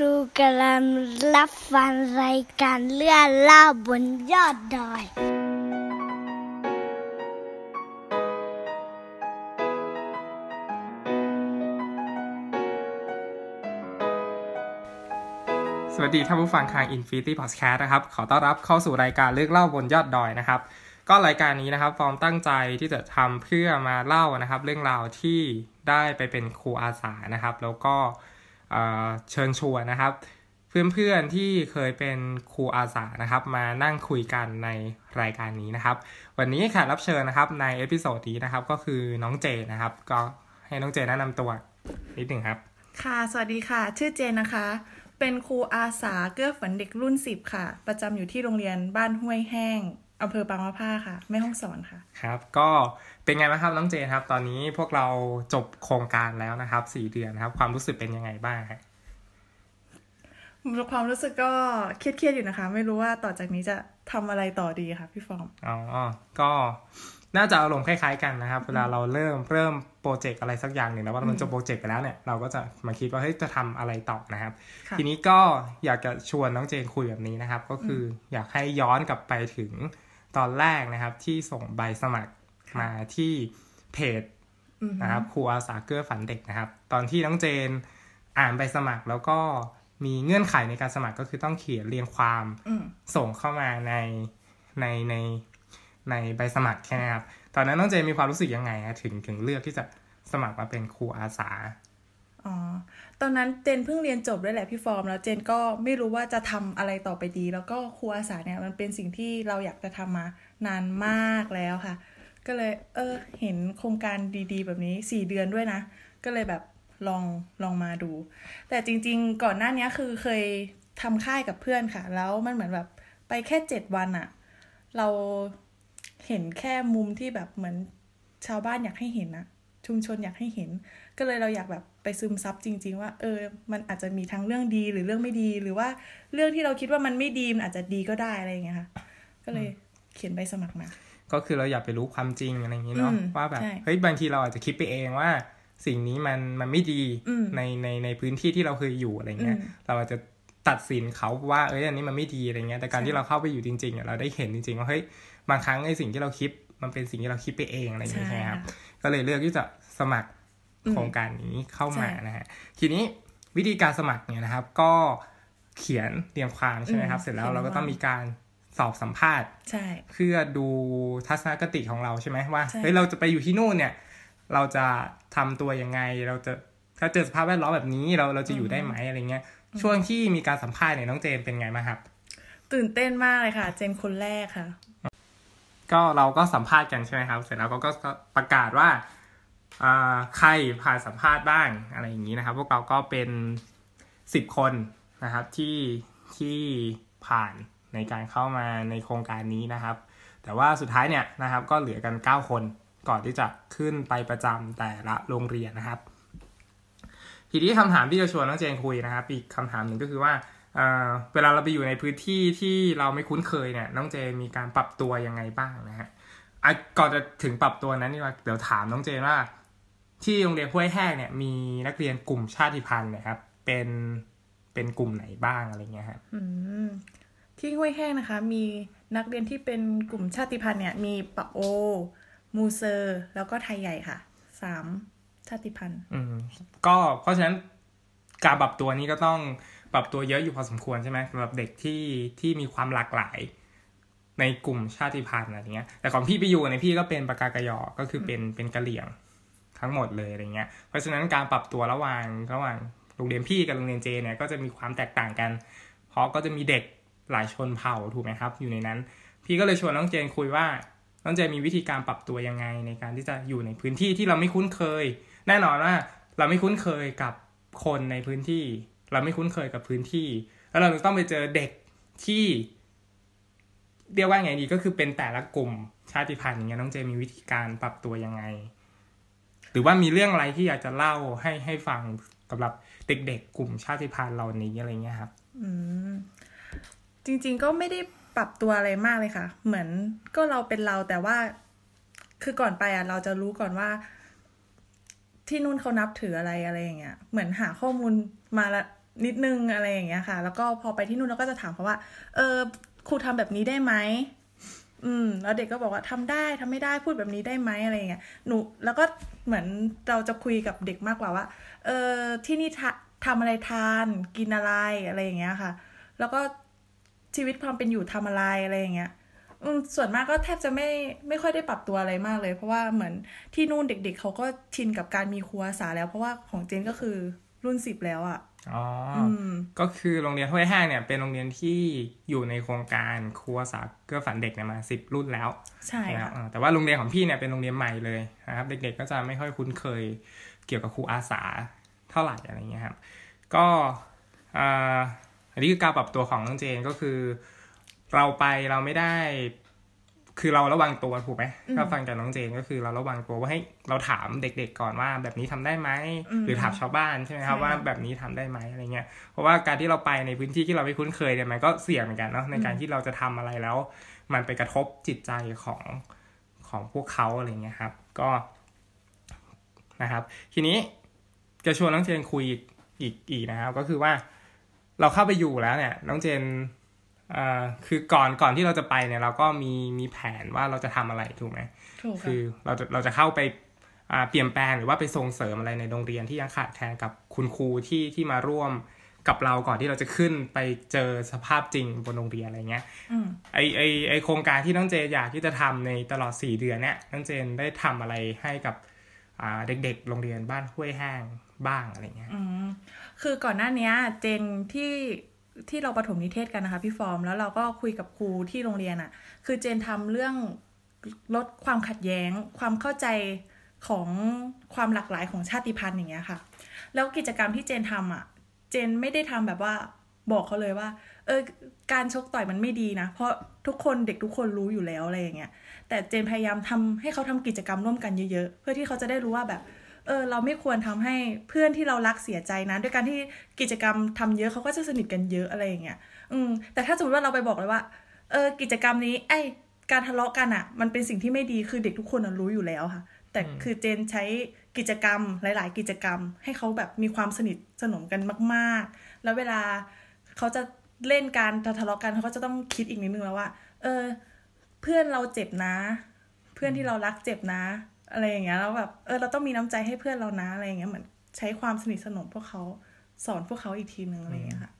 รูกำลังรับฟังรายการเรื่อเล่าบนยอดดอย สวัสดีท่านผู้ฟังทาง Infinity Podcast นะครับ ขอต้อนรับเข้าสู่รายการเรื่องเล่าบนยอดดอยนะครับ ก็รายการนี้นะครับ ฟอร์มตั้งใจที่จะทำเพื่อมาเล่านะครับ เรื่องราวที่ได้ไปเป็นครูอาสานะครับ แล้วก็ เชิญชวนนะครับ เพื่อนๆที่เคยเป็นครูอาสานะครับ มานั่งคุยกันในรายการนี้นะครับ วันนี้แขกรับเชิญนะครับใน episode นี้นะครับก็คือน้องเจนนะครับ ก็ให้น้องเจนแนะนำตัวนิดหนึ่งครับ ค่ะ สวัสดีค่ะ ชื่อเจนนะคะ เป็นครูอาสาเกื้อฝันเด็กรุ่นสิบค่ะ ประจำอยู่ที่โรงเรียนบ้านห้วยแห้ง อำเภอปางมะผ้าค่ะแม่ฮ่องสอนค่ะครับ ก็เป็นไงบ้างครับน้องเจนครับ ตอนนี้พวกเราจบโครงการแล้วนะครับสี่เดือนนะครับ ความรู้สึกเป็นยังไงบ้างครับความรู้สึกก็เครียดๆอยู่นะคะ ไม่รู้ว่าต่อจากนี้จะทำอะไรต่อดีค่ะพี่ฟอร์มอ๋อก็น่าจะอารมณ์คล้ายๆกันนะครับ เวลาเราเริ่มเริ่ม project อะไรสักอย่างหนึ่งแล้วว่ามันจบ project ไปแล้วเนี่ยเราก็จะมาคิดว่าเฮ้ยจะทำอะไรต่อนะครับค่ะทีนี้ก็อยากจะชวนน้องเจนคุยแบบนี้นะครับ ก็คืออยากให้ย้อนกลับไปถึง ตอนแรกนะครับที่ส่งใบสมัครมาที่เพจอืมนะครับครูอาสาเกื้อฝันเด็กนะครับ ตอนที่น้องเจนอ่านใบสมัครแล้วก็มีเงื่อนไขในการสมัครก็คือต้องเขียนเรียงความอืมส่งเข้ามาในในในในใบสมัครใช่ไหมครับ ตอนนั้นน้องเจนมีความรู้สึกยังไงฮะถึงถึงเลือกที่จะสมัครมาเป็นครูอาสา อ๋อ ตอนนั้นเจนเพิ่งเรียนจบด้วยแหละพี่ฟอร์ม แล้วเจนก็ไม่รู้ว่าจะทำอะไรต่อไปดี แล้วก็ครูอาสาเนี่ยมันเป็นสิ่งที่เราอยากจะทำมานานมากแล้วค่ะ ก็เลย เออ เห็นโครงการดีๆ แบบนี้สี่เดือนด้วยนะ ก็เลยแบบลองลองมาดู แต่จริง ๆ ก่อนหน้านี้คือเคยทำค่ายกับเพื่อนค่ะ แล้วมันเหมือนแบบไปแค่เจ็ดวันอะเราเห็นแค่มุมที่แบบเหมือนชาวบ้านอยากให้เห็นอะชุมชนอยากให้เห็น ก็เลยเราอยากแบบ ไปซึมซับจริง ๆ ว่า เออ มันอาจจะมีทั้งเรื่องดีหรือเรื่องไม่ดี หรือว่าเรื่องที่เราคิดว่ามันไม่ดีมันอาจจะดีก็ได้อะไรอย่างเงี้ยค่ะ ก็เลยเขียนใบสมัครมา ก็คือเราอยากไปรู้ความจริงอะไรอย่างนี้เนาะอืมว่าแบบใช่เฮ้ยบางทีเราอาจจะคิดไปเองว่าสิ่งนี้มันมันไม่ดีอืมในในในพื้นที่ที่เราเคยอยู่อะไรเงี้ยอืมเราอาจจะตัดสินเขาว่าเอ้ยอันนี้มันไม่ดีอะไรเงี้ย แต่การใช่ที่เราเข้าไปอยู่จริงๆอะเราได้เห็นจริงๆว่าเฮ้ยบางครั้งไอ้สิ่งที่เราคิดมันเป็นสิ่งที่เราคิดไปเองอะไรอย่างเงี้ยใช่ไหมครับ ก็เลยเลือกที่จะสมัครอืม โครงการนี้เข้ามาใช่นะฮะทีนี้วิธีการสมัครเนี่ยนะครับ ก็เขียนเรียงความใช่ไหมครับอืมเสร็จแล้วเขียนเราก็ต้องว่ามีมีการสอบสัมภาษณ์ใช่เพื่อดูทัศนคติของเราใช่ไหมว่าใช่เฮ้ยเราจะไปอยู่ที่นู่นเนี่ย เราจะทำตัวยังไง เราจะถ้าเจอสภาพแวดล้อมแบบนี้เราเราจะอยู่ได้ไหมอะไรเงี้ยช่วงที่มีการสัมภาษณ์เนี่ยน้องเจนเป็นไงมางครับ ตื่นเต้นมากเลยค่ะ เจนคนแรกค่ะ ก็เราก็สัมภาษณ์กันใช่ไหมครับ เสร็จแล้วเขาก็ก็ประกาศว่าอ่า ใครผ่านสัมภาษณ์บ้างอะไรอย่างนี้นะครับ พวกเราก็เป็นสิบคนนะครับที่ที่ผ่านในการเข้ามาในโครงการนี้นะครับ แต่ว่าสุดท้ายเนี่ยนะครับก็เหลือกัน 9 คนก่อนที่จะขึ้นไปประจำแต่ละโรงเรียนนะครับ ทีนี้คำถามที่จะชวนน้องเจนคุยนะครับ อีกคำถามหนึ่งก็คือว่าเเวลาเราไปอยู่ในพื้นที่ที่เราไม่คุ้นเคยเนี่ยน้องเจนมีการปรับตัวยังไงบ้างนะฮะอะก่อนจะถึงปรับตัวนั้นนี่ว่าเดี๋ยวถามน้องเจนว่า ที่โรงเรียนห้วยแห้งเนี่ยมีนักเรียนกลุ่มชาติพันธุ์เนะครับ เป็นเป็นกลุ่มไหนบ้างอะไรเงี้ยครับอืมที่ห้วยแห้งนะคะ มีนักเรียนที่เป็นกลุ่มชาติพันธุ์เนี่ย มีปะโอ มูเซอร์ แล้วก็ไทยใหญ่ค่ะสามชาติพันธุ์อืมก็เพราะฉะนั้นการปรับตัวนี้ก็ต้องปรับตัวเยอะอยู่พอสมควรใช่ไหมสำหรับเด็กที่ที่มีความหลากหลายในกลุ่มชาติพันธุ์อะไรเงี้ย แต่ของพี่ไปอยู่ในยพี่ก็เป็นปากากยอก็คือเป็นเป็นกะเหลี่ยง ทั้งหมดเลยอะไรเงี้ย เพราะฉะนั้นการปรับตัวระหว่างระหว่างโรงเรียนพี่กับโรงเรียนเจเนี่ยก็จะมีความแตกต่างกัน เพราะก็จะมีเด็กหลายชนเผ่าถูกไหมครับ อยู่ในนั้น พี่ก็เลยชวนน้องเจนคุยว่าน้องเจนมีวิธีการปรับตัวยังไงในการที่จะอยู่ในพื้นที่ที่เราไม่คุ้นเคย แน่นอนว่าเราไม่คุ้นเคยกับคนในพื้นที่ เราไม่คุ้นเคยกับพื้นที่ แล้วเราต้องไปเจอเด็กที่เรียกว่าไงดีก็คือเป็นแต่ละกลุ่มชาติพันธุ์อย่างเงี้ยน้องเจมีวิธีการปรับตัวยังไง หรือว่ามีเรื่องอะไรที่อยากจะเล่าให้ให้ฟังสำหรับเด็กๆ กลุ่มชาติพันธุ์เหล่านี้อะไรเงี้ยครับ อืมจริงๆก็ไม่ได้ปรับตัวอะไรมากเลยค่ะ เหมือนก็เราเป็นเราแต่ว่า คือก่อนไปอะเราจะรู้ก่อนว่า ที่นู่นเขานับถืออะไรอะไรอย่างเงี้ย เหมือนหาข้อมูลมาละนิดนึงอะไรอย่างเงี้ยค่ะ แล้วก็พอไปที่นู่นเราก็จะถามเขาว่า เออครูทำแบบนี้ได้ไหม อืม แล้วเด็กก็บอกว่าทำได้ทำไม่ได้พูดแบบนี้ได้ไหมอะไรเงี้ยหนูแล้วก็เหมือนเราจะคุยกับเด็กมากกว่าว่า เออที่นี่ทำอะไรทานกินอะไรอะไรอย่างเงี้ยค่ะ แล้วก็ชีวิตความเป็นอยู่ทำอะไรอะไรอย่างเงี้ยอืมส่วนมากก็แทบจะไม่ไม่ค่อยได้ปรับตัวอะไรมากเลย เพราะว่าเหมือนที่นู่นเด็ก ๆเขาก็ชินกับการมีครูอาสาแล้ว เพราะว่าของเจนก็คือรุ่นสิบแล้วอะ่ะ อ๋อออืมก็คือโรงเรียนห้วยแห้งเนี่ยเป็นโรงเรียนที่อยู่ในโครงการครูอาสาเกื้อฝันเด็กเนี่ยมาสิบรุ่นแล้ว ใช่นะครับค่ะอ่าแต่ว่าโรงเรียนของพี่เนี่ยเป็นโรงเรียนใหม่เลยนะครับ เด็กๆก็จะไม่ค่อยคุ้นเคยเกี่ยวกับครูอาสาเท่าไหร่อะไรเงี้ยครับ ก็อ่าอันนี้คือการปรับตัวของน้องเจนก็คือ เราไปเราไม่ได้ คือเราระวังตัวถูกไหมถ้าฟังจากน้องเจนก็คือเราระวังตัวว่าให้เราถามเด็ก ๆ ก่อนว่าแบบนี้ทำได้ไหมหรือถามชาวบ้านใช่ไหมครับว่าแบบนี้ทำได้ไหมอะไรเงี้ยเพราะว่าการที่เราไปในพื้นที่ที่เราไม่คุ้นเคยเนี่ยมันก็เสี่ยงเหมือนกันเนาะในการที่เราจะทำอะไรแล้ว มันไปกระทบจิตใจของของพวกเขาอะไรเงี้ยครับ ก็นะครับ ทีนี้จะชวนน้องเจนคุยอีกอีกนะครับก็คือว่าเราเข้าไปอยู่แล้วเนี่ย น้องเจน อ่าคือก่อนก่อนที่เราจะไปเนี่ยเราก็มีมีแผนว่าเราจะทำอะไรถูกไหมถูกคืค่ะอเราจะเราจะเข้าไปอ่าเปลี่ยนแปลงหรือว่าไปส่งเสริมอะไรในโรงเรียนที่ยังขาดแคลนกับคุณครูที่ที่มาร่วมกับเราก่อนที่เราจะขึ้นไปเจอสภาพจริงบนโรงเรียนอะไรเงี้ยอืมไอไอไอโครงการที่น้องเจนอยากที่จะทำในตลอด4เดือนเนี่ยน้องเจนได้ทำอะไรให้กับอ่าเด็กๆ โรงเรียนบ้านห้วยแห้งบ้างอะไรเงี้ยอืมคือก่อนหน้าเนี้ยเจนที่ ที่เราประถมนิเทศกันนะคะพี่ฟอร์มแล้วเราก็คุยกับครูที่โรงเรียนอะ่ะ คือเจนทำเรื่องลดความขัดแย้ง ความเข้าใจของความหลากหลายของชาติพันธุ์อย่างเงี้ยค่ะ แล้วกิจกรรมที่เจนทำอะ เจนไม่ได้ทำแบบว่าบอกเขาเลยว่า เออการชกต่อยมันไม่ดีนะ เพราะทุกคนเด็กทุกคนรู้อยู่แล้วอะไรอย่างเงี้ยแต่เจนพยายามทำให้เขาทำกิจกรรมร่วมกันเยอะๆ เพื่อที่เขาจะได้รู้ว่าแบบ เออเราไม่ควรทำให้เพื่อนที่เรารักเสียใจนะ ด้วยการที่กิจกรรมทำเยอะเขาก็จะสนิทกันเยอะอะไรอย่างเงี้ยอืมแต่ถ้าสมมติว่าเราไปบอกเลยว่าเออกิจกรรมนี้ไอการทะเลาะกันอะ่ะ มันเป็นสิ่งที่ไม่ดีคือเด็กทุกคนอะรู้อยู่แล้วค่ะ แต่คือเจนใช้กิจกรรมหลาย ๆ กิจกรรม ให้เขาแบบมีความสนิทสนมกันมาก ๆ แล้วเวลาเขาจะเล่นการทะเลาะกันเขาก็จะต้องคิดอีกนิดนึงแล้วว่า เออ เพื่อนเราเจ็บนะ เพื่อนที่เรารักเจ็บนะ อะไรอย่างเงี้ยแล้วแบบเออเราต้องมีน้ำใจให้เพื่อนเรานะอะไรอย่างเงี้ยเหมือนใช้ความสนิทสนมพวกเขาสอนพวกเขาอีกทีหนึ่งอะไรอย่างเงี้ยค่ะ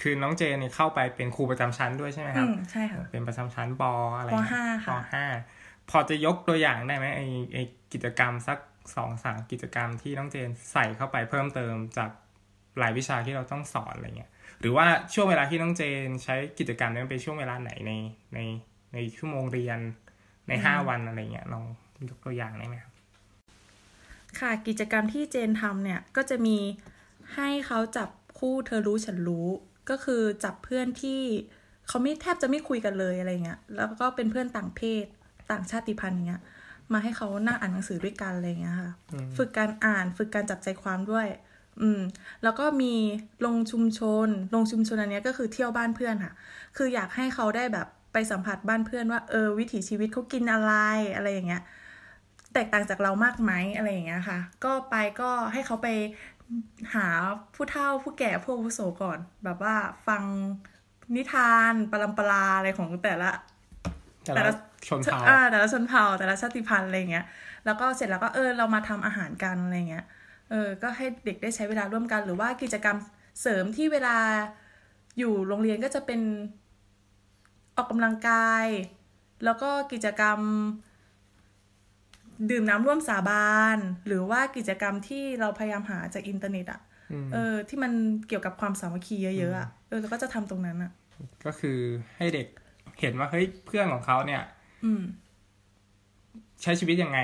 คือน้องเจนเนี่ยเข้าไปเป็นครูประจำชั้นด้วยใช่ไหมคอืรับมใช่ค่ะเป็นประจำชั้นปอะไรปนะห้าค่ะปห้าพอจะยกตัวอย่างได้ไหมไอไอกิจกรรมสักสองสามกิจกรรมที่น้องเจนใส่เข้าไปเพิ่มเติมจากหลายวิชาที่เราต้องสอนอะไรเงี้ย หรือว่าช่วงเวลาที่น้องเจนใช้กิจกรรมนี้มันเป็นช่วงเวลาไหนในในในชั่วโมงเรียนในห้าวันอะไรเงี้ยลอง ยกตัวอย่างได้ไหมครับค่ะกิจกรรมที่เจนทำเนี่ยก็จะมีให้เขาจับคู่เธอรู้ฉันรู้ ก็คือจับเพื่อนที่เขาไม่แทบจะไม่คุยกันเลยอะไรเงี้ยแล้วก็เป็นเพื่อนต่างเพศต่างชาติพันธุ์อย่างเงี้ยมาให้เขานั่งอ่านหนังสือด้วยกันอะไรเงี้ยค่ะ ฝึกการอ่านฝึกการจับใจความด้วย อืม แล้วก็มีลงชุมชน ลงชุมชนอันเนี้ยก็คือเที่ยวบ้านเพื่อนค่ะ คืออยากให้เขาได้แบบไปสัมผัสบ้านเพื่อนว่าเออวิถีชีวิตเขากินอะไรอะไรอย่างเงี้ย แตกต่างจากเรามากไหมอะไรอย่างเงี้ยค่ะ ก็ไปก็ให้เขาไปหาผู้เฒ่าผู้แก่ผู้อาวุโสก่อน แบบว่าฟังนิทานปรัมปราอะไรของแต่ละ แต่แต่ละละชนเผ่าอ่าแต่ละชนเผ่าแต่ละชาติพันธุ์อะไรอย่างเงี้ยแล้วก็เสร็จแล้วก็เออเรามาทำอาหารกันอะไรเงี้ยเออก็ให้เด็กได้ใช้เวลาร่วมกัน หรือว่ากิจกรรมเสริมที่เวลาอยู่โรงเรียนก็จะเป็นออกกำลังกาย แล้วก็กิจกรรม ดื่มน้ำร่วมสาบาน หรือว่ากิจกรรมที่เราพยายามหาจากอินเทอร์เน็ตอะเออ ที่มันเกี่ยวกับความสามัคคีเยอะๆอะเออแล้วก็จะทำตรงนั้นอะก็คือให้เด็กเห็นว่าเฮ้ยเพื่อนของเขาเนี่ยอืมใช้ชีวิตยังไง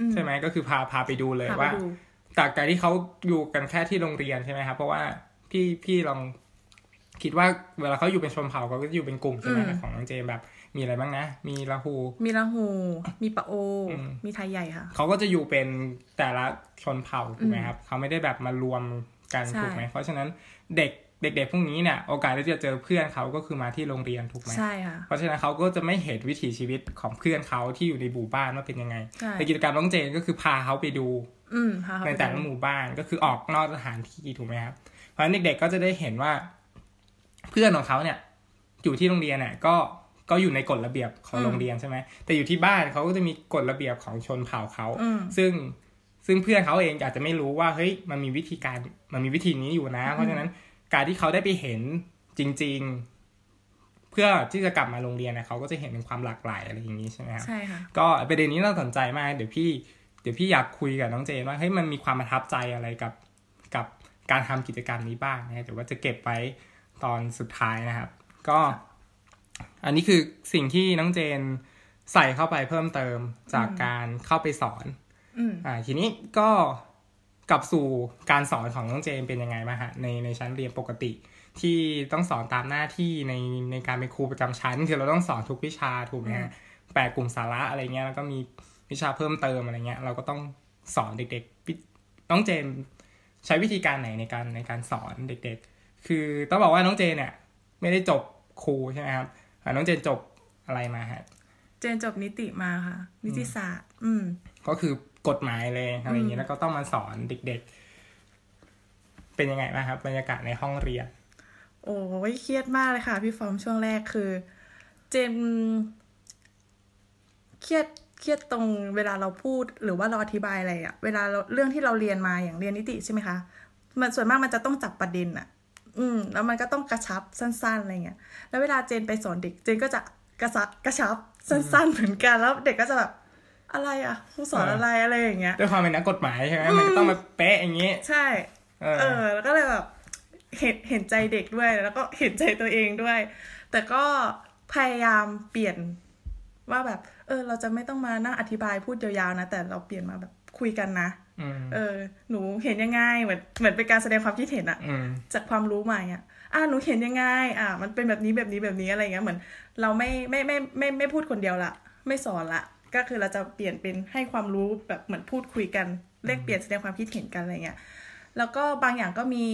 อืมใช่ไหมก็คือพาพาไปดูเลยพาไปว่าดูจากการที่เขาอยู่กันแค่ที่โรงเรียนใช่ไหมครับเพราะว่าพี่พี่ลองคิดว่าเวลาเขาอยู่เป็นชนเผ่าเขาก็จะอยู่เป็นกลุ่มใช่ไหมอืมของน้องเจมแบบ มีอะไรบ้างนะ มีลาหูมีละหูมีปะโออืมมีไทยใหญ่ค่ะ เขาก็จะอยู่เป็นแต่ละชนเผ่าถูกไหมครับ เขาไม่ได้แบบมารวมกันใช่ถูกไหม เพราะฉะนั้นเด็กเด็กๆพวกนี้เนี่ยโอกาสที่จะเจอเพื่อนเขาก็คือมาที่โรงเรียนถูกไหมใช่ค่ะเพราะฉะนั้นเขาก็จะไม่เห็นวิถีชีวิตของเพื่อนเขาที่อยู่ในหมู่บ้านว่าเป็นยังไงใช่ในกิจกรรมน้องเจนก็คือพาเขาไปดูอืมพาเขาในไปแต่ละดูหมู่บ้านก็คือออกนอกสถานที่ถูกไหมครับ เพราะฉะนั้นเด็กๆก็จะได้เห็นว่า เพื่อนของเขาเนี่ย อยู่ที่โรงเรียนเนี่ยก็ ก็อยู่ในกฎระเบียบของโรงเรียนใช่ไหมแต่อยู่ที่บ้านเขาก็จะมีกฎระเบียบของชนเผ่าเขาอืมซึ่งซึ่งเพื่อนเขาเองอาจจะไม่รู้ว่าเฮ้ยมันมีวิธีการมันมีวิธีนี้อยู่นะ เพราะฉะนั้นการที่เขาได้ไปเห็นจริง ๆ เพื่อที่จะกลับมาโรงเรียนนะเขาก็จะเห็นถึงความหลากหลายอะไรอย่างนี้ใช่ไหมครับใช่ค่ะก็ประเด็นนี้น่าสนใจมากเดี๋ยวพี่เดี๋ยวพี่อยากคุยกับน้องเจนว่าเฮ้ยมันมีความประทับใจอะไรกับกับการทำกิจกรรมนี้บ้างนะเดี๋ยวว่าจะเก็บไว้ตอนสุดท้ายนะครับ ก็ อันนี้คือสิ่งที่น้องเจนใส่เข้าไปเพิ่มเติมจากการเข้าไปสอนอืมอ่าทีนี้ก็กลับสู่การสอนของน้องเจนเป็นยังไงมางฮะในในชั้นเรียนปกติ ที่ต้องสอนตามหน้าที่ในในการเป็นครูประจำชั้น คือเราต้องสอนทุกวิชาถูกไหมฮะแปดกลุ่มสาระอะไรเงี้ยแล้วก็มีวิชาเพิ่มเติมอะไรเงี้ย เราก็ต้องสอนเด็กๆวิน้องเจนใช้วิธีการไหนในการในการสอนเด็ก ๆ คือต้องบอกว่าน้องเจนเนี่ย ไม่ได้จบครูใช่ไหมครับอ่า น้องเจนจบอะไรมาฮะ เจนจบนิติมาค่ะ นิติศาสตร์ อืม ก็คือกฎหมายเลยอะไรอย่างเงี้ยแล้วก็ต้องมาสอนเด็กๆ เป็นยังไงบ้างครับบรรยากาศในห้องเรียน โอ้ยเครียดมากเลยค่ะ พี่ฟอร์มช่วงแรกคือ เจนเครียดเครียดตรงเวลาเราพูดหรือว่าเราอธิบายอะไรอะเวลาเราเรื่องที่เราเรียนมาอย่างเรียนนิติใช่ไหมคะ มันส่วนมากมันจะต้องจับประเด็นอะ อืม แล้วมันก็ต้องกระชับสั้นๆอะไรเงี้ย แล้วเวลาเจนไปสอนเด็ก เจนก็จะกระซักระชับสั้นๆเหมือนกัน แล้วเด็กก็จะแบบอะไรอะครูสอนอะไรอะไรอย่างเงี้ย ด้วยความเป็นนักกฎหมายใช่ไหมมันก็ต้องมาเป๊ะอย่างงี้ ใช่เอเอออ แล้วก็เลยแบบเห็นเห็นใจเด็กด้วย แล้วก็เห็นใจตัวเองด้วย แต่ก็พยายามเปลี่ยนว่าแบบ เออ เราจะไม่ต้องมานั่งอธิบายพูดยาวๆนะ แต่เราเปลี่ยนมาแบบคุยกันนะอืม เออ หนูเห็นยังไงเหมือนเหมือนเป็นการแสดงความคิดเห็นอะอืมจากความรู้ใหม่อะอะหนูเห็นยังไง อะมันเป็นแบบนี้แบบนี้แบบนี้อะไรเงี้ยเหมือน เราไม่ไม่ไม่ไม่ไม่ไม่พูดคนเดียวละไม่สอนละก็คือเราจะเปลี่ยนเป็นให้ความรู้แบบเหมือนพูดคุยกันแลกเปลี่ยนแสดงความคิดเห็นกันอะไรเงี้ยแล้วก็บางอย่างก็มี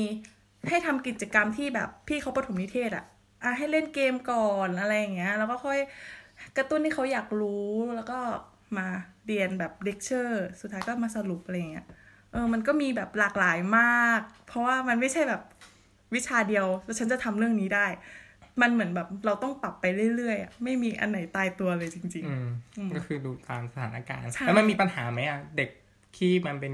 ให้ทำกิจกรรมที่แบบพี่เขาปฐมนิเทศอะอะให้เล่นเกมก่อนอะไรอย่างเงี้ย แล้วก็ค่อยกระตุ้นให้เขาอยากรู้แล้วก็ มาเรียนแบบเลคเชอร์สุดท้ายก็มาสรุปอะไรอย่างเงี้ยเออมันก็มีแบบหลากหลายมาก เพราะว่ามันไม่ใช่แบบวิชาเดียวแล้วฉันจะทำเรื่องนี้ได้ มันเหมือนแบบเราต้องปรับไปเรื่อยๆอะไม่มีอันไหนตายตัวเลยจริงอืมอืมก็คือดูตามสถานการณ์ใช่แล้วมันมีปัญหาไหมอะเด็กที่มันเป็น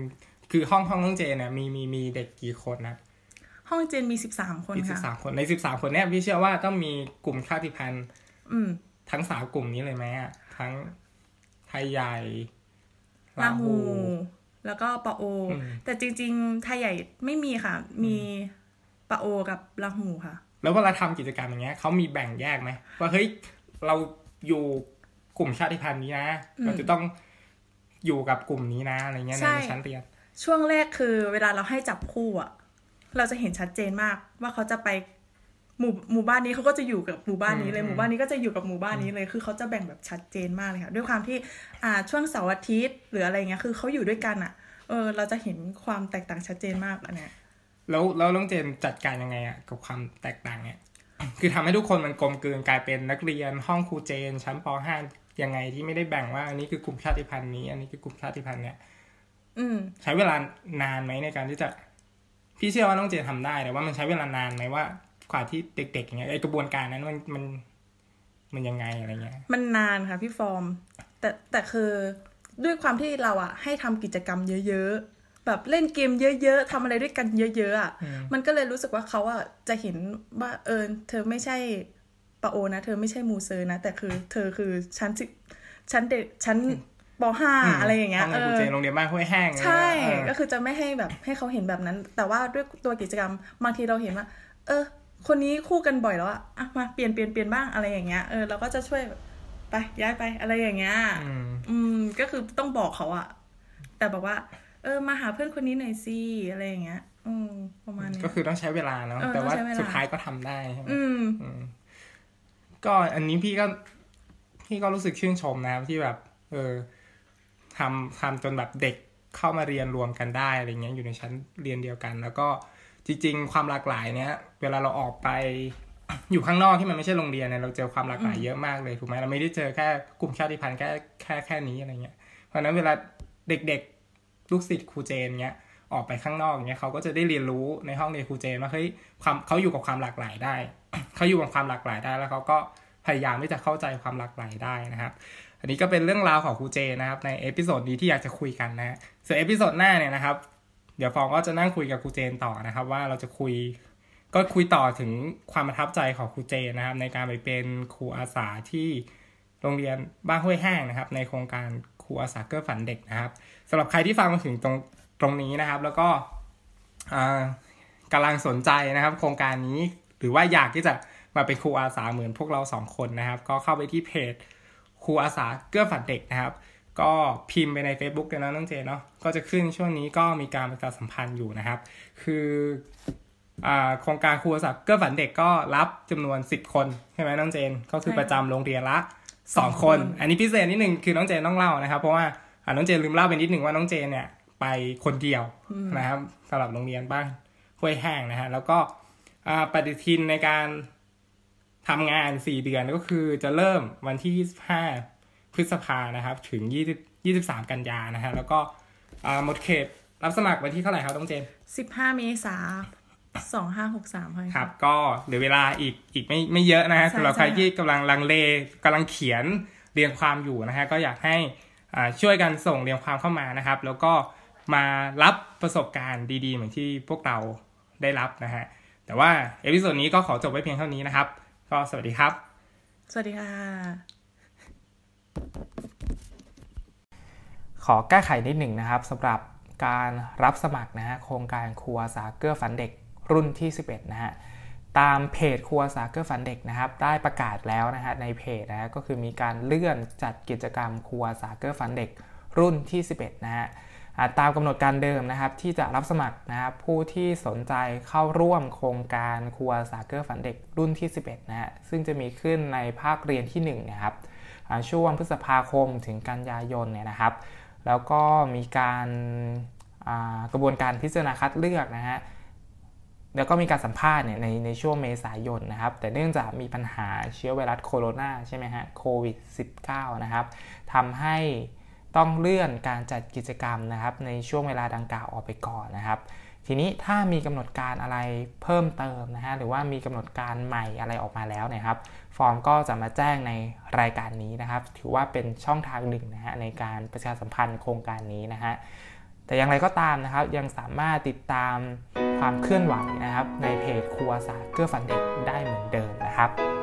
คือห้องห้องน้องเจนเนี่ยมีมีมีเด็กกี่คนนะๆห้องเจนมีสิบสามคนมีสิบค่ะสามคนในสิบสามคนเนี่ยพี่เชื่อว่าต้องมีกลุ่มชาติพันธุ์อืมทั้งสามกลุ่มนี้เลยไหมอะทั้ง ไทยใหญ่ลาหูแล้วก็ปะโออืมแต่จริง ๆ ไทยใหญ่ไม่มีค่ะ มีปะโอกับลาหูค่ะ แล้วเวลาทำกิจกรรมอย่างเงี้ยเขามีแบ่งแยกไหมว่าเฮ้ยเราอยู่กลุ่มชาติพันธุ์นี้นะอืมเราจะต้องอยู่กับกลุ่มนี้นะอะไรเงี้ยในใช่ในชั้นเรียนช่วงแรกคือเวลาเราให้จับคู่อะเราจะเห็นชัดเจนมากว่าเขาจะไป หมู่หมู่บ้านนี้เขาก็จะอยู่กับหมู่บ้านนี้เลยอืมหมู่บ้านนี้ก็จะอยู่กับหมู่บ้านนี้เลยคือเขาจะแบ่งแบบชัดเจนมากเลยค่ะด้วยความที่อ่าช่วงเสาร์อาทิตย์หรืออะไรเงี้ยคือเขาอยู่ด้วยกันอะเออเราจะเห็นความแตกต่างชัดเจนมากอันเนี้ยแล้วแล้วน้องเจนจัดการยังไงอะกับความแตกต่างเนี่ยคือทำให้ทุกคนมันกลมกลืนกลายเป็นนักเรียนห้องครูเจน ชั้นป .5 ยังไงที่ไม่ได้แบ่งว่าอันนี้คือกลุ่มชาติพันธุ์นี้ อันนี้คือกลุ่มชาติพันธุ์เนี่ยอืมใช้เวลานานไหมในการที่จะพี่เชื่อว่าน้องเจนทำได้แต่ว่ามันใช้เวลานานไหมว่า กว่าที่เด็กๆอย่างเงี้ยไอกระบวนการนั้นมันมันมันยังไงอะไรเงี้ย มันนานค่ะพี่ฟอร์ม แต่แต่คือด้วยความที่เราอะให้ทำกิจกรรมเยอะๆ แบบเล่นเกมเยอะ ๆทำอะไรด้วยกันเยอะ ๆอะอืมมันก็เลยรู้สึกว่าเขาอะจะเห็นว่าเออเธอไม่ใช่ปะโอนะ เธอไม่ใช่มูเซอร์นะ แต่คือเธอคือชั้นสิชั้นเด็กชั้นปห้าอะไรอย่างเงี้ยห้องเอครูอเจนโรงเรียนบ้านห้วยแห้งใช่เออก็คือจะไม่ให้แบบให้เขาเห็นแบบนั้น แต่ว่าด้วยตัวกิจกรรมบางทีเราเห็นว่า เออ คนนี้คู่กันบ่อยแล้วอะอะมาเปลี่ยนเปลี่ยนเปลี่ยนบ้างอะไรอย่างเงี้ยเออเราก็จะช่วยแบบไปย้ายไปอะไรอย่างเงี้ยอืมอืมก็คือต้องบอกเขาอะแต่บอกว่า เออมาหาเพื่อนคนนี้หน่อยสิอะไรอย่างเงี้ยอืมประมาณนี้ก็คือต้องใช้เวลาเนาะเออแต่ว่าต้องใช้เวลาสุดท้ายก็ทำได้ใช่ไหมอืมอืมก็อันนี้พี่ก็ พี่ก็รู้สึกชื่นชมนะครับที่แบบ เออทำทำจนแบบเด็กเข้ามาเรียนรวมกันได้อะไรเงี้ยอยู่ในชั้นเรียนเดียวกัน แล้วก็ จริง ๆ ความหลากหลายเนี้ยเวลาเราออกไปอยู่ข้างนอกที่มันไม่ใช่โรงเรียนเนี่ยเราเจอความหลากหลายเยอะมากเลยถูกไหมเราไม่ได้เจอแค่กลุ่มชาติพันธุ์แค่แค่แค่นี้อะไรเงี้ยเพราะฉะนั้นเวลาเด็กๆลูกศิษย์ครูเจนเนี้ยออกไปข้างนอกเงี้ยเขาก็จะได้เรียนรู้ในห้องเรียนครูเจนว่าเฮ้ยความเขาอยู่กับความหลากหลายได้เขาอยู่กับความหลากหลายได้แล้วเขาก็พยายามที่จะเข้าใจความหลากหลายได้นะครับอันนี้ก็เป็นเรื่องราวของครูเจนนะครับใน episode นี้ที่อยากจะคุยกันนะส่วน episode หน้าเนี่ยนะครับ เดี๋ยวฟอร์มก็จะนั่งคุยกับครูเจนต่อนะครับ ว่าเราจะคุยก็คุยต่อถึงความประทับใจของครูเจนนะครับ ในการไปเป็นครูอาสาที่โรงเรียนบ้านห้วยแห้งนะครับ ในโครงการครูอาสาเกื้อฝันเด็กนะครับสำหรับใครที่ฟังมาถึงตรงตรงนี้นะครับ แล้วก็กำลังสนใจนะครับ โครงการนี้หรือว่าอยากที่จะมาเป็นครูอาสาเหมือนพวกเราสองคนนะครับ ก็เข้าไปที่เพจครูอาสาเกื้อฝันเด็กนะครับ ก็พิมพ์ไปใน Facebook เลยนะน้องเจเนาะก็จะขึ้นช่วงนี้ก็มีการประชาสัมพันธ์อยู่นะครับ คือโครงการครูอาสาเกื้อฝันเด็กก็รับจำนวน 10 คนใช่ไหมน้องเจน ก็คือประจำโรงเรียนละ 2 คน อันนี้พิเศษนิดนึงคือน้องเจนต้องเล่านะครับ เพราะว่าน้องเจนลืมเล่าไปนิดนึงว่าน้องเจนเนี่ยไปคนเดียวนะครับสำหรับโรงเรียนบ้านห้วยแห้งนะฮะแล้วก็ปฏิทินในการทำงาน 4 เดือนก็คือจะเริ่มวันที่ 25 พฤษภานะครับ ถึง20 23 กันยานะฮะแล้วก็หมดเขตรับสมัครวันที่เท่าไหร่ครับต้องเจน 15 เมษาสองห้าหกสามครับ ก็เหลือเวลาอีกอีกไม่ไม่เยอะนะฮะสำหรับใครที่กำลังลังเลกำลังเขียนเรียงความอยู่นะฮะก็อยากให้ช่วยกันส่งเรียงความเข้ามานะครับ แล้วก็มารับประสบการณ์ดีๆ เหมือนที่พวกเราได้รับนะฮะแต่ว่า episode นี้ก็ขอจบไว้เพียงเท่านี้นะครับ ก็สวัสดีครับ สวัสดีค่ะ ขอแก้ไขนิดหนึ่งนะครับสำหรับการรับสมัครนะฮะโครงการครูอาสาเกื้อฝันเด็กรุ่นที่ 11 นะฮะตามเพจครูอาสาเกื้อฝันเด็กนะครับ ได้ประกาศแล้วนะฮะในเพจนะฮะก็คือมีการเลื่อนจัดกิจกรรมครัวสาเกื้อฝันเด็กรุ่นที่ 11 นะฮะตามกำหนดการเดิมนะครับที่จะรับสมัครนะครับผู้ที่สนใจเข้าร่วมโครงการครัวสาเกอร์ฝันเด็กรุ่นที่ 11 นะฮะซึ่งจะมีขึ้นในภาคเรียนที่ 1 นะครับช่วงพฤษภาคมถึงกันยายนเนี่ยนะครับ แล้วก็มีการกระบวนการพิจารณาคัดเลือกนะฮะแล้วก็มีการสัมภาษณ์เนี่ยในในช่วงเมษายนนะครับ แต่เนื่องจากมีปัญหาเชื้อไวรัสโคโรนาใช่ไหมฮะโควิด -19 นะครับทำให้ต้องเลื่อนการจัดกิจกรรมนะครับ ในช่วงเวลาดังกล่าวออกไปก่อนนะครับ ทีนี้ถ้ามีกำหนดการอะไรเพิ่มเติมนะฮะหรือว่ามีกำหนดการใหม่อะไรออกมาแล้วนี่ยครับ ฟอร์มก็จะมาแจ้งในรายการนี้นะครับ ถือว่าเป็นช่องทางหนึ่งนะฮะในการประชาสัมพันธ์โครงการนี้นะฮะแต่อย่างไรก็ตามนะครับ ยังสามารถติดตามความเคลื่อนไหวนะครับ ในเพจครัวสาเกื้อฟันเด็กได้เหมือนเดิมนะครับ